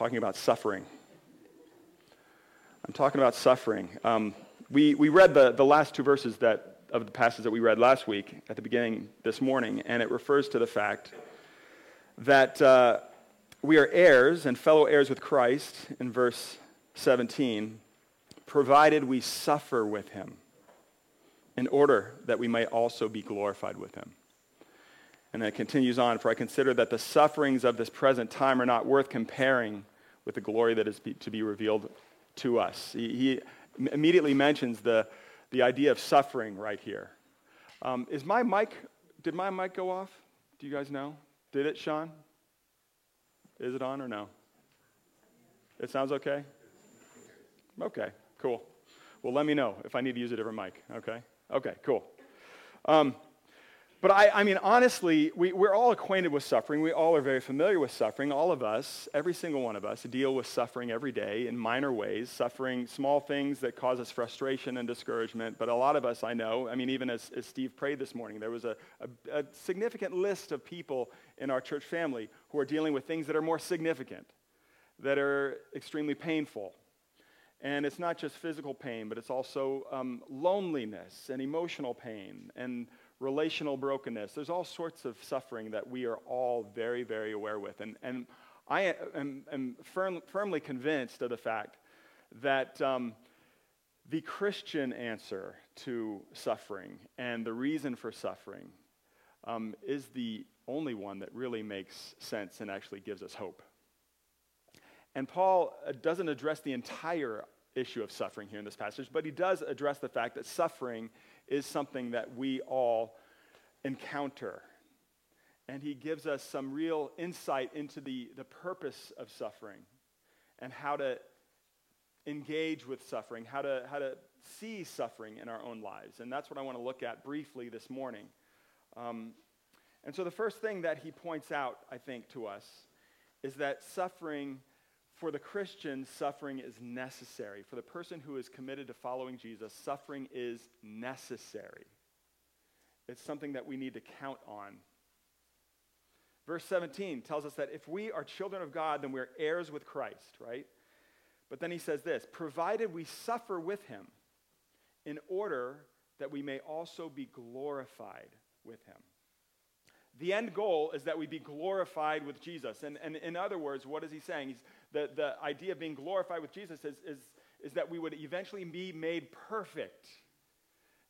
Talking about suffering. I'm talking about suffering. Um, we, we read the, the last two verses that, of the passage that we read last week at the beginning this morning, and it refers to the fact that uh, we are heirs and fellow heirs with Christ in verse 17, provided we suffer with him in order that we may also be glorified with him. And then it continues on, for I consider that the sufferings of this present time are not worth comparing with the glory that is to be revealed to us. He, he, immediately mentions the, the idea of suffering right here. Um, is my mic, did my mic go off? Do you guys know? Did it, Sean? Is it on or no? It sounds okay? Okay, cool. Well, let me know if I need to use a different mic, okay? Okay, cool. Um, but I, I mean, honestly, we, we're all acquainted with suffering. We all are very familiar with suffering. All of us, every single one of us, deal with suffering every day in minor ways, suffering small things that cause us frustration and discouragement. But a lot of us, I know, I mean, even as, as Steve prayed this morning, there was a, a, a significant list of people in our church family who are dealing with things that are more significant, that are extremely painful. And it's not just physical pain, but it's also um, loneliness and emotional pain and relational brokenness. There's all sorts of suffering that we are all very, very aware with. And, and I am, am firm, firmly convinced of the fact that um, the Christian answer to suffering and the reason for suffering um, is the only one that really makes sense and actually gives us hope. And Paul uh, doesn't address the entire issue of suffering here in this passage, but he does address the fact that suffering is something that we all encounter. And he gives us some real insight into the, the purpose of suffering and how to engage with suffering, how to, how to see suffering in our own lives. And that's what I want to look at briefly this morning. Um, and so the first thing that he points out, I think, to us is that suffering, for the Christian, suffering is necessary. For the person who is committed to following Jesus, suffering is necessary. It's something that we need to count on. Verse 17 tells us that if we are children of God, then we're heirs with Christ, right? But then he says this provided we suffer with him in order that we may also be glorified with him. The end goal is that we be glorified with Jesus. And, and in other words, what is he saying? He's, the, the idea of being glorified with Jesus is, is, is that we would eventually be made perfect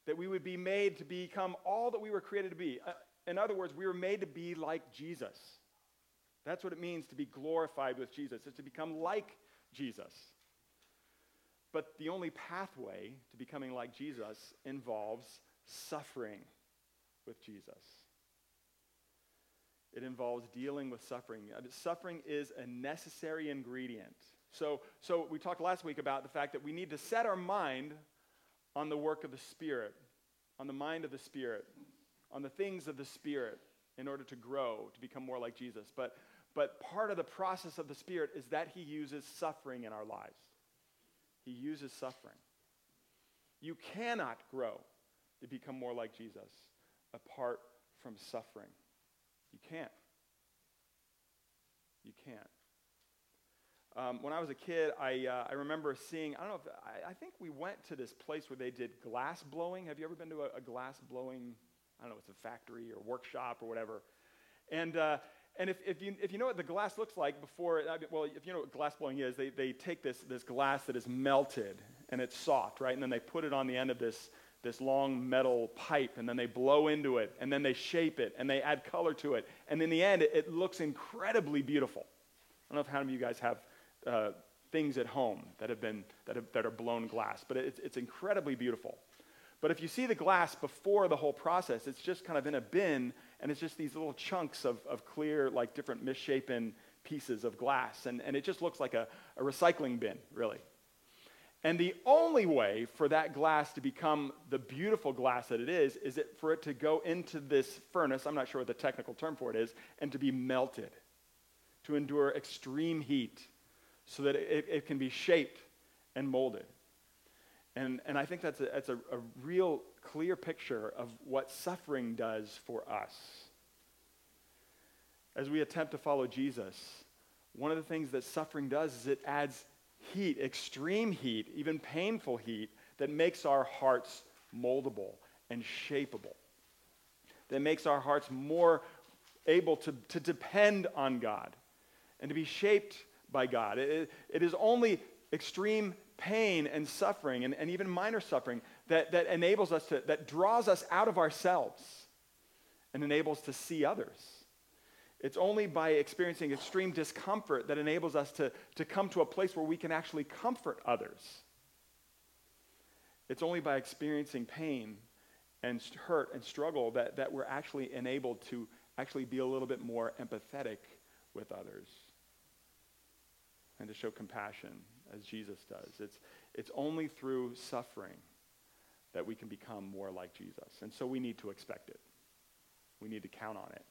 that we would be made to become all that we were created to be. Uh, in other words, we were made to be like Jesus. That's what it means to be glorified with Jesus, is to become like Jesus. But the only pathway to becoming like Jesus involves suffering with Jesus. It involves dealing with suffering. Uh, suffering is a necessary ingredient. So, so we talked last week about the fact that we need to set our mind on the work of the Spirit, on the mind of the Spirit, on the things of the Spirit in order to grow, to become more like Jesus. But, but part of the process of the Spirit is that He uses suffering in our lives. He uses suffering. You cannot grow to become more like Jesus apart from suffering. You can't. You can't. Um, when I was a kid, I, uh, I remember seeing, I don't know if, I, I, think we went to this place where they did glass blowing. Have you ever been to a, a glass blowing, I don't know, it's a factory or workshop or whatever. And, uh, and if, if, you, if you know what the glass looks like before, I mean, well, if you know what glass blowing is, they, they take this, this glass that is melted and it's soft, right? And then they put it on the end of this, this long metal pipe and then they blow into it and then they shape it and they add color to it. And in the end, it, it looks incredibly beautiful. I don't know if how many of you guys have uh, things at home that have been that, have, that are blown glass, but it's, it's incredibly beautiful. But if you see the glass before the whole process, it's just kind of in a bin, and it's just these little chunks of, of clear, like different misshapen pieces of glass, and, and it just looks like a, a recycling bin, really. And the only way for that glass to become the beautiful glass that it is, is it for it to go into this furnace, I'm not sure what the technical term for it is, and to be melted, to endure extreme heat so that it, it can be shaped and molded. And, and I think that's, a, that's a, a real clear picture of what suffering does for us. As we attempt to follow Jesus, one of the things that suffering does is it adds heat, extreme heat, even painful heat, that makes our hearts moldable and shapeable, that makes our hearts more able to, to depend on God and to be shaped by God. It, it is only extreme pain and suffering and, and even minor suffering that, that enables us to, that draws us out of ourselves and enables to see others. It's only by experiencing extreme discomfort that enables us to, to come to a place where we can actually comfort others. It's only by experiencing pain and hurt and struggle that, that we're actually enabled to actually be a little bit more empathetic with others and to show compassion as Jesus does. It's, it's only through suffering that we can become more like Jesus. And so we need to expect it. We need to count on it.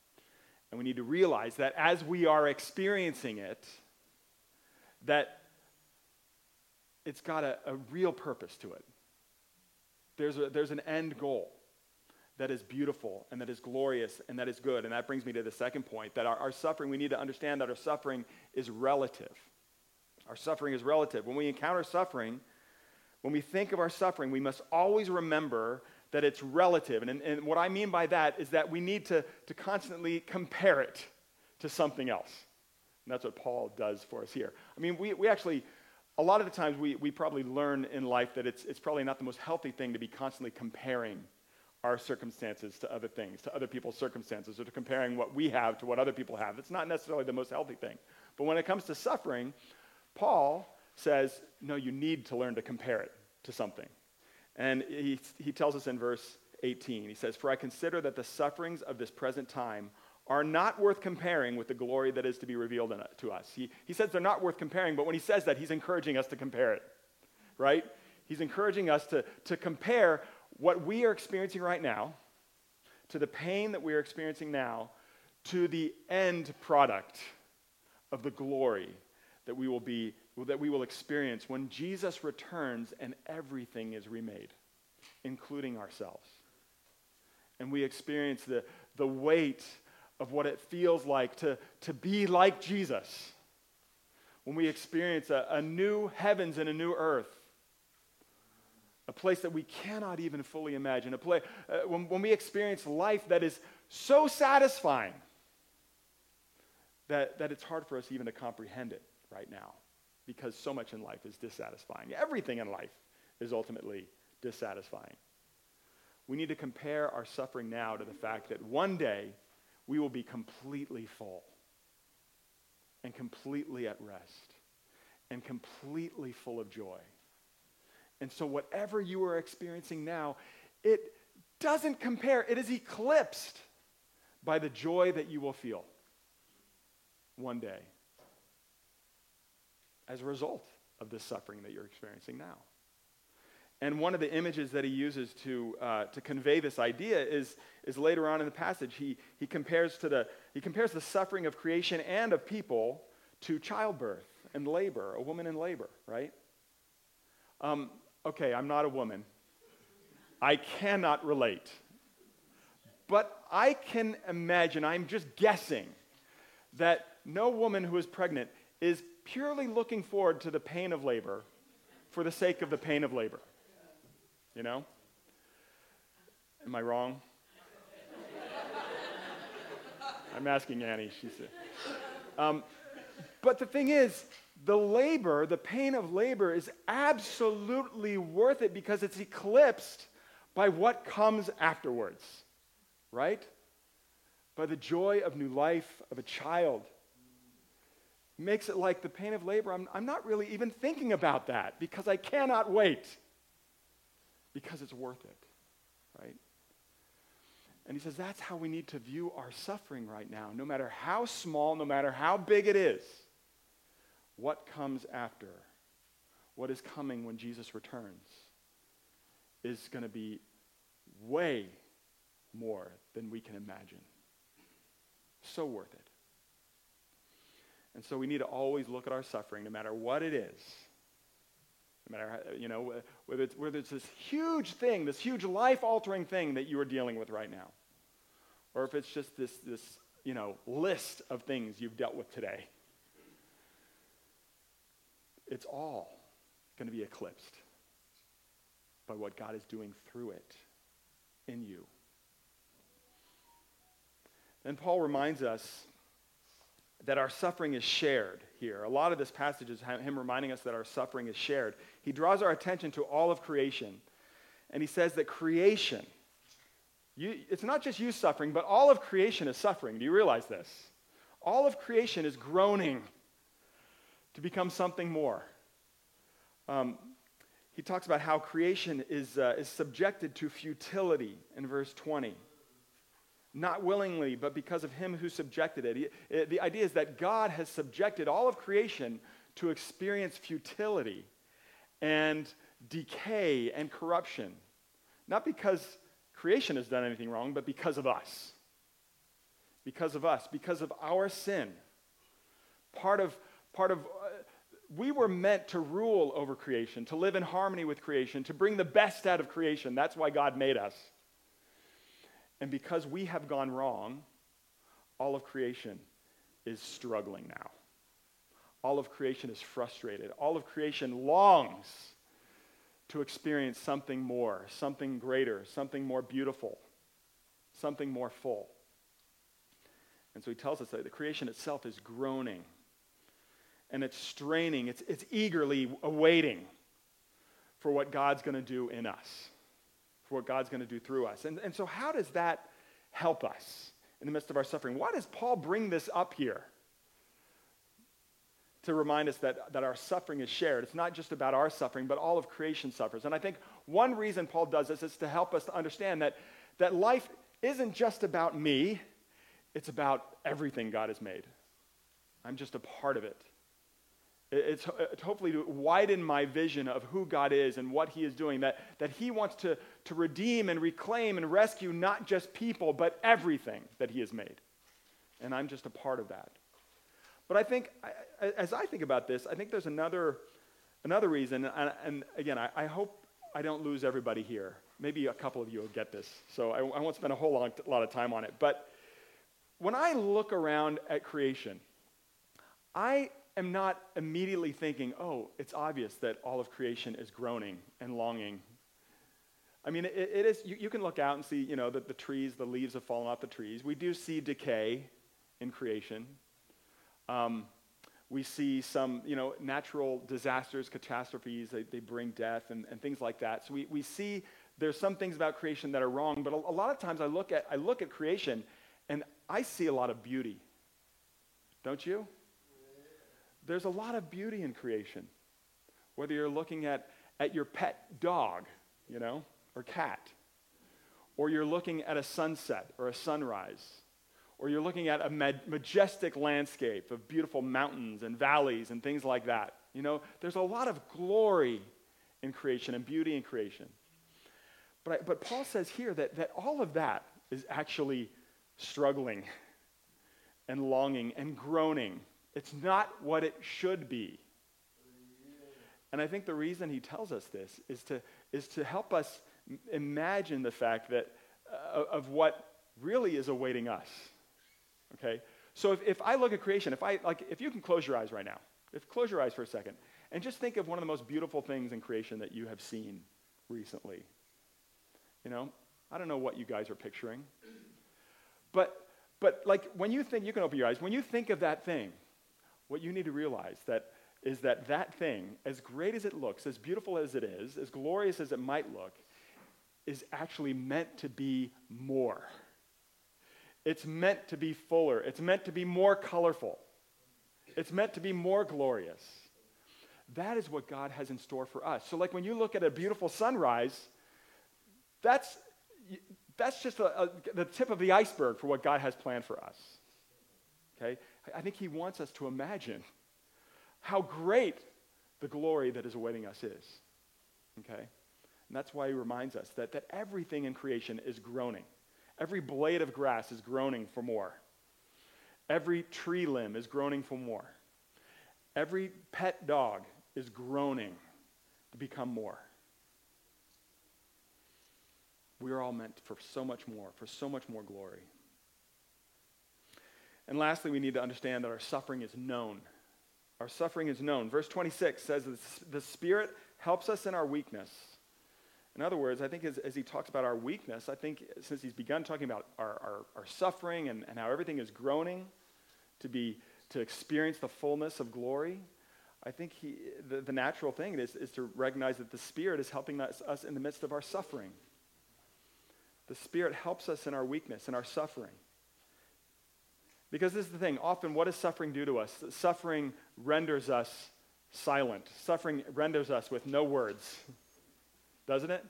And we need to realize that as we are experiencing it, that it's got a, a real purpose to it. There's, a, there's an end goal that is beautiful and that is glorious and that is good. And that brings me to the second point that our, our suffering, we need to understand that our suffering is relative. Our suffering is relative. When we encounter suffering, when we think of our suffering, we must always remember that it's relative. And, and what I mean by that is that we need to, to constantly compare it to something else. And that's what Paul does for us here. I mean, we, we actually, a lot of the times, we, we probably learn in life that it's, it's probably not the most healthy thing to be constantly comparing our circumstances to other things, to other people's circumstances, or to comparing what we have to what other people have. It's not necessarily the most healthy thing. But when it comes to suffering, Paul says, no, you need to learn to compare it to something. And he, he tells us in verse 18, he says, For I consider that the sufferings of this present time are not worth comparing with the glory that is to be revealed in, to us. He, he says they're not worth comparing, but when he says that, he's encouraging us to compare it, right? He's encouraging us to, to compare what we are experiencing right now to the pain that we are experiencing now to the end product of the glory that we will be that we will experience when Jesus returns and everything is remade, including ourselves. And we experience the, the weight of what it feels like to, to be like Jesus. When we experience a, a new heavens and a new earth, a place that we cannot even fully imagine, a place, uh, when, when we experience life that is so satisfying that, that it's hard for us even to comprehend it right now because so much in life is dissatisfying. Everything in life is ultimately dissatisfying. We need to compare our suffering now to the fact that one day we will be completely full and completely at rest and completely full of joy. And so, whatever you are experiencing now, it doesn't compare, it is eclipsed by the joy that you will feel one day as a result of this suffering that you're experiencing now. And one of the images that he uses to, uh, to convey this idea is, is later on in the passage. He, he, compares to the, he compares the suffering of creation and of people to childbirth and labor, a woman in labor, right? Um, okay, I'm not a woman. I cannot relate. But I can imagine, I'm just guessing, that no woman who is pregnant is purely looking forward to the pain of labor for the sake of the pain of labor. You know? Am I wrong? I'm asking Annie. She said. Um, but the thing is, the labor, the pain of labor, is absolutely worth it because it's eclipsed by what comes afterwards, right? By the joy of new life, of a child makes it like the pain of labor. I'm, I'm not really even thinking about that because I cannot wait because it's worth it, right? And he says that's how we need to view our suffering right now, no matter how small, no matter how big it is. What comes after, what is coming when Jesus returns, is going to be way more than we can imagine. So worth it. And so we need to always look at our suffering, no matter what it is. No matter, how, you know, whether it's, whether it's this huge thing, this huge life altering thing that you are dealing with right now, or if it's just this, this, you know, list of things you've dealt with today. it's all going to be eclipsed by what God is doing through it in you. And Paul reminds us that our suffering is shared here. A lot of this passage is him reminding us that our suffering is shared. He draws our attention to all of creation, and he says that creation, you, it's not just you suffering, but all of creation is suffering. Do you realize this? All of creation is groaning to become something more. Um, he talks about how creation is, uh, is subjected to futility in verse 20 not willingly, but because of him who subjected it. The idea is that God has subjected all of creation to experience futility and decay and corruption. Not because creation has done anything wrong, but because of us. Because of us, because of our sin. Part of, part of, uh, we were meant to rule over creation, to live in harmony with creation, to bring the best out of creation. That's why God made us. And because we have gone wrong, all of creation is struggling now. All of creation is frustrated. All of creation longs to experience something more, something greater, something more beautiful, something more full. And so he tells us that the creation itself is groaning and it's straining, it's, it's eagerly awaiting for what God's going to do in us for what God's going to do through us. And, and so, how does that help us in the midst of our suffering? Why does Paul bring this up here? To remind us that, that our suffering is shared. It's not just about our suffering, but all of creation suffers. And I think one reason Paul does this is to help us to understand that, that life isn't just about me, it's about everything God has made. I'm just a part of it. It's, it's, hopefully to widen my vision of who God is and what He is doing, that, that He wants to, to redeem and reclaim and rescue not just people, but everything that He has made. And I'm just a part of that. But I think, as I think about this, I think there's another, another reason, and, and again, I, I, hope I don't lose everybody here. Maybe a couple of you will get this, so I, I won't spend a whole lot, lot of time on it. But when I look around at creation, I am not immediately thinking, oh, it's obvious that all of creation is groaning and longing. I mean, it, it is, you, you, can look out and see, you know, that the trees, the leaves have fallen off the trees. We do see decay in creation. Um, we see some, you know, natural disasters, catastrophes, they, they bring death and, and things like that. So we, we see there's some things about creation that are wrong, but a, a lot of times I look, at, I look at creation and I see a lot of beauty. Don't you? There's a lot of beauty in creation. Whether you're looking at, at your pet dog, you know, or cat, or you're looking at a sunset or a sunrise, or you're looking at a majestic landscape of beautiful mountains and valleys and things like that. You know, there's a lot of glory in creation and beauty in creation. But, I, but Paul says here that, that all of that is actually struggling and longing and groaning it's not what it should be. And I think the reason he tells us this is to, is to help us imagine the fact that, uh, of what really is awaiting us. Okay? So if, if I look at creation, if I, like, if you can close your eyes right now, if close your eyes for a second, and just think of one of the most beautiful things in creation that you have seen recently. You know, I don't know what you guys are picturing. But, but like, when you think, you can open your eyes, when you think of that thing, what you need to realize that is that that thing, as great as it looks, as beautiful as it is, as glorious as it might look, is actually meant to be more. It's meant to be fuller. It's meant to be more colorful. It's meant to be more glorious. That is what God has in store for us. So, like when you look at a beautiful sunrise, that's, that's just a, a, the tip of the iceberg for what God has planned for us. Okay? I think he wants us to imagine how great the glory that is awaiting us is. Okay? And that's why he reminds us that, that everything in creation is groaning. Every blade of grass is groaning for more. Every tree limb is groaning for more. Every pet dog is groaning to become more. We are all meant for so much more, for so much more glory. And lastly, we need to understand that our suffering is known. Our suffering is known. Verse 26 says the Spirit helps us in our weakness. In other words, I think as, as he talks about our weakness, I think since he's begun talking about our, our, our suffering and, and how everything is groaning to, be, to experience the fullness of glory, I think he, the, the natural thing is, is to recognize that the Spirit is helping us, us in the midst of our suffering. The Spirit helps us in our weakness and our suffering. Because this is the thing often, what does suffering do to us? Suffering renders us silent, suffering renders us with no words, doesn't it?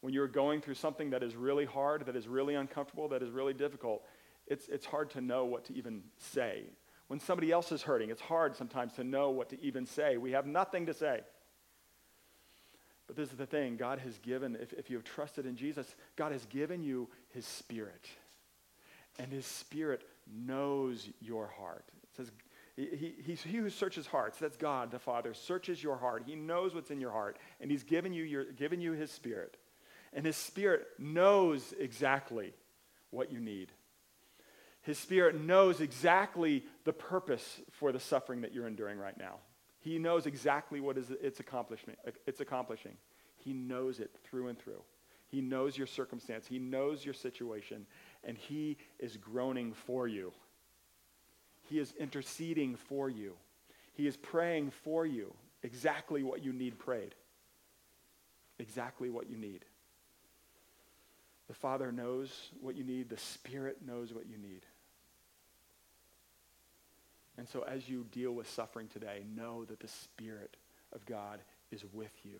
When you're going through something that is really hard, that is really uncomfortable, that is really difficult, it's, it's hard to know what to even say. When somebody else is hurting, it's hard sometimes to know what to even say. We have nothing to say. But this is the thing God has given, if, if you have trusted in Jesus, God has given you his spirit. And his spirit knows your heart. It says, he, he's he who searches hearts, that's God the Father, searches your heart. He knows what's in your heart, and he's given you, your, given you his spirit. And his spirit knows exactly what you need. His spirit knows exactly the purpose for the suffering that you're enduring right now. He knows exactly what is its accomplishment, it's accomplishing. He knows it through and through. He knows your circumstance. He knows your situation and He is groaning for you. He is interceding for you. He is praying for you exactly what you need prayed. Exactly what you need. The Father knows what you need, the Spirit knows what you need. And so, as you deal with suffering today, know that the Spirit of God is with you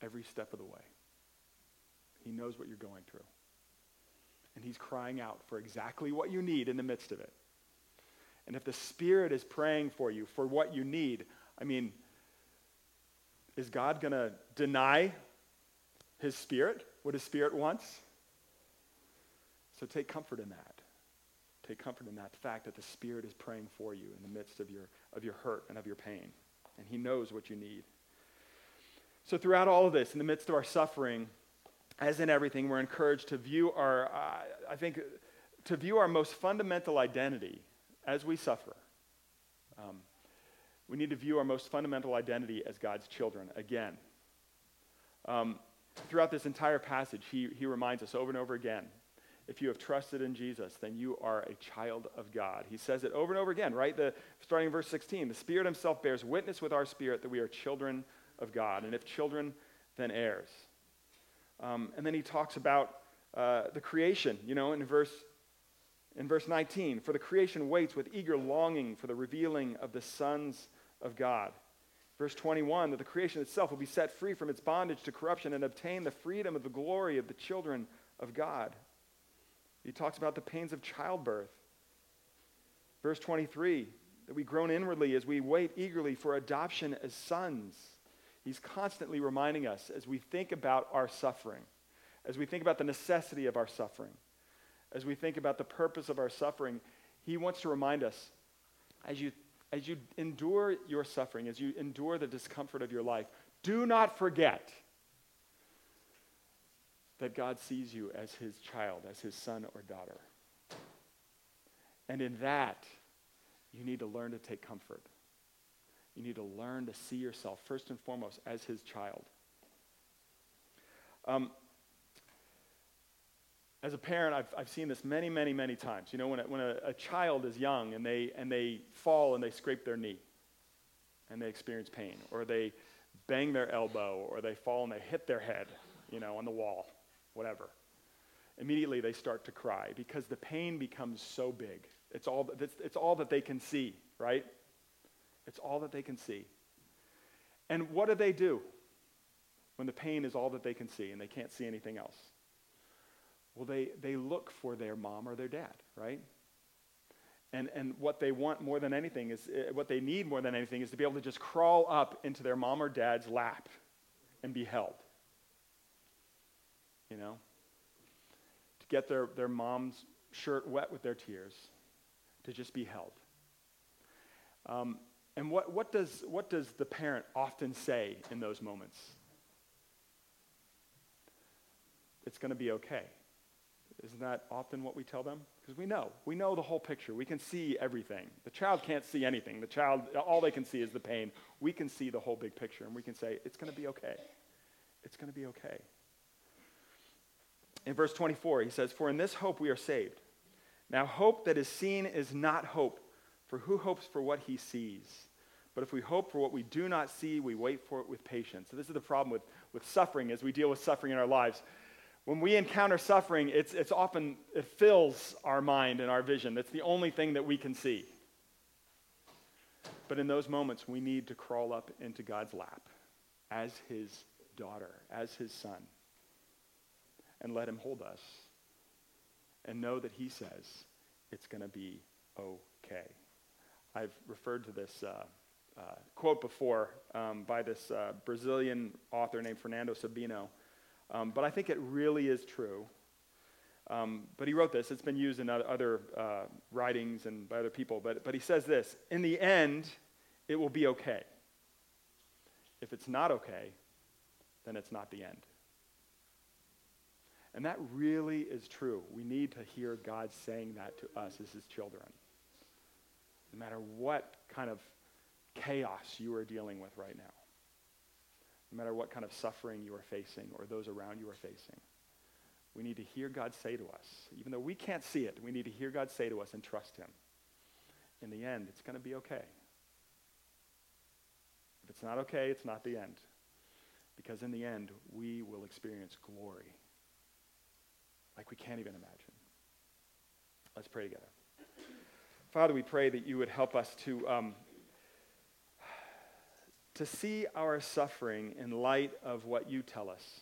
every step of the way. He knows what you're going through and he's crying out for exactly what you need in the midst of it. And if the Spirit is praying for you for what you need, I mean, is God going to deny his Spirit, what his Spirit wants? So take comfort in that. Take comfort in that fact that the Spirit is praying for you in the midst of your, of your hurt and of your pain. And he knows what you need. So throughout all of this, in the midst of our suffering, as in everything, we're encouraged to view our, uh, I think, to view our most fundamental identity as we suffer. Um, we need to view our most fundamental identity as God's children again. Um, throughout this entire passage, he, he reminds us over and over again if you have trusted in Jesus, then you are a child of God. He says it over and over again, right? The, starting in verse 16 the Spirit Himself bears witness with our spirit that we are children of God. And if children, then heirs. Um, and then he talks about uh, the creation, you know, in verse, in verse 19. For the creation waits with eager longing for the revealing of the sons of God. Verse 21 that the creation itself will be set free from its bondage to corruption and obtain the freedom of the glory of the children of God. He talks about the pains of childbirth. Verse 23 that we groan inwardly as we wait eagerly for adoption as sons. He's constantly reminding us as we think about our suffering, as we think about the necessity of our suffering, as we think about the purpose of our suffering, he wants to remind us as you, as you endure your suffering, as you endure the discomfort of your life, do not forget that God sees you as his child, as his son or daughter. And in that, you need to learn to take comfort. You need to learn to see yourself, first and foremost, as his child. Um, as a parent, I've, I've seen this many, many, many times. You know, when, a, when a, a child is young and they, and they fall and they scrape their knee and they experience pain, or they bang their elbow, or they fall and they hit their head, you know, on the wall, whatever. Immediately they start to cry because the pain becomes so big. It's all, it's, it's all that they can see, right? It's all that they can see. And what do they do when the pain is all that they can see and they can't see anything else? Well, they, they look for their mom or their dad, right? And, and what they want more than anything is, uh, what they need more than anything is to be able to just crawl up into their mom or dad's lap and be held. You know? To get their, their mom's shirt wet with their tears, to just be held. Um, and what, what, does, what does the parent often say in those moments? It's going to be okay. Isn't that often what we tell them? Because we know. We know the whole picture. We can see everything. The child can't see anything. The child, all they can see is the pain. We can see the whole big picture, and we can say, it's going to be okay. It's going to be okay. In verse 24, he says, For in this hope we are saved. Now, hope that is seen is not hope, for who hopes for what he sees? But if we hope for what we do not see, we wait for it with patience. So this is the problem with, with suffering as we deal with suffering in our lives. When we encounter suffering, it's, it's often, it fills our mind and our vision. It's the only thing that we can see. But in those moments, we need to crawl up into God's lap as his daughter, as his son, and let him hold us and know that he says it's going to be okay. I've referred to this uh, uh, quote before um, by this uh, Brazilian author named Fernando Sabino, um, but I think it really is true. Um, but he wrote this. It's been used in other uh, writings and by other people. But, but he says this In the end, it will be okay. If it's not okay, then it's not the end. And that really is true. We need to hear God saying that to us as his children. No matter what kind of chaos you are dealing with right now, no matter what kind of suffering you are facing or those around you are facing, we need to hear God say to us, even though we can't see it, we need to hear God say to us and trust him. In the end, it's going to be okay. If it's not okay, it's not the end. Because in the end, we will experience glory like we can't even imagine. Let's pray together. Father, we pray that you would help us to, um, to see our suffering in light of what you tell us,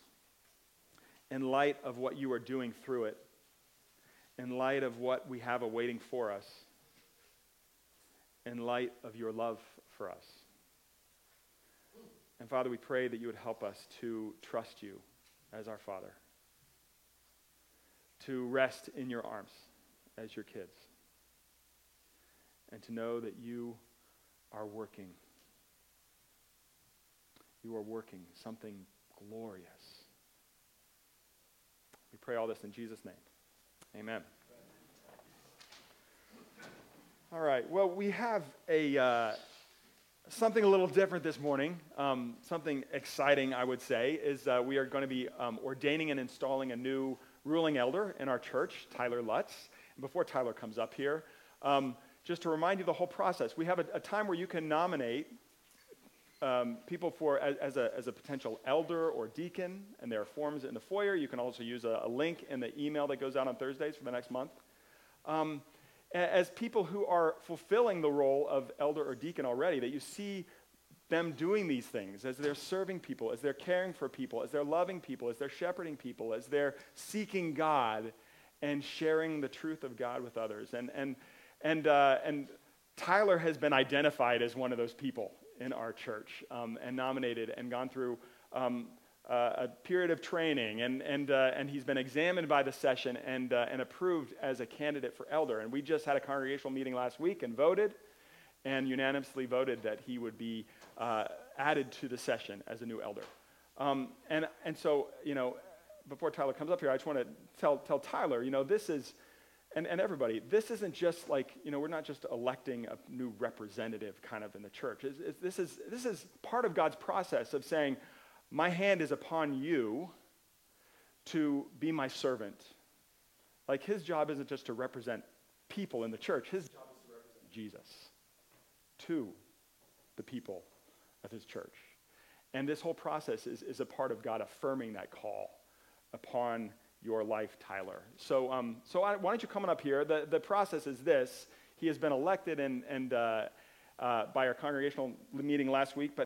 in light of what you are doing through it, in light of what we have awaiting for us, in light of your love for us. And Father, we pray that you would help us to trust you as our Father to rest in your arms as your kids and to know that you are working. You are working something glorious. We pray all this in Jesus' name. Amen. All right. Well, we have a uh, something a little different this morning. Um, something exciting, I would say, is uh, we are going to be um, ordaining and installing a new ruling elder in our church, Tyler Lutz. And before Tyler comes up here, um, just to remind you the whole process, we have a, a time where you can nominate um, people for as, as, a, as a potential elder or deacon, and there are forms in the foyer. You can also use a, a link in the email that goes out on Thursdays for the next month. Um, as people who are fulfilling the role of elder or deacon already, that you see them doing these things, as they're serving people, as they're caring for people, as they're loving people, as they're shepherding people, as they're seeking God and sharing the truth of God with others. And, and, and, uh, and Tyler has been identified as one of those people in our church um, and nominated and gone through um, uh, a period of training. And, and, uh, and he's been examined by the session and, uh, and approved as a candidate for elder. And we just had a congregational meeting last week and voted and unanimously voted that he would be uh, added to the session as a new elder. Um, and, and so, you know, before Tyler comes up here, I just want to tell, tell Tyler, you know, this is, and, and everybody, this isn't just like, you know, we're not just electing a new representative kind of in the church. It's, it's, this, is, this is part of God's process of saying, my hand is upon you to be my servant. Like his job isn't just to represent people in the church, his job is to represent Jesus to the people of his church. And this whole process is, is a part of God affirming that call upon your life, Tyler. So, um, so I, why don't you come on up here? The, the process is this. He has been elected and, and, uh, uh, by our congregational meeting last week, but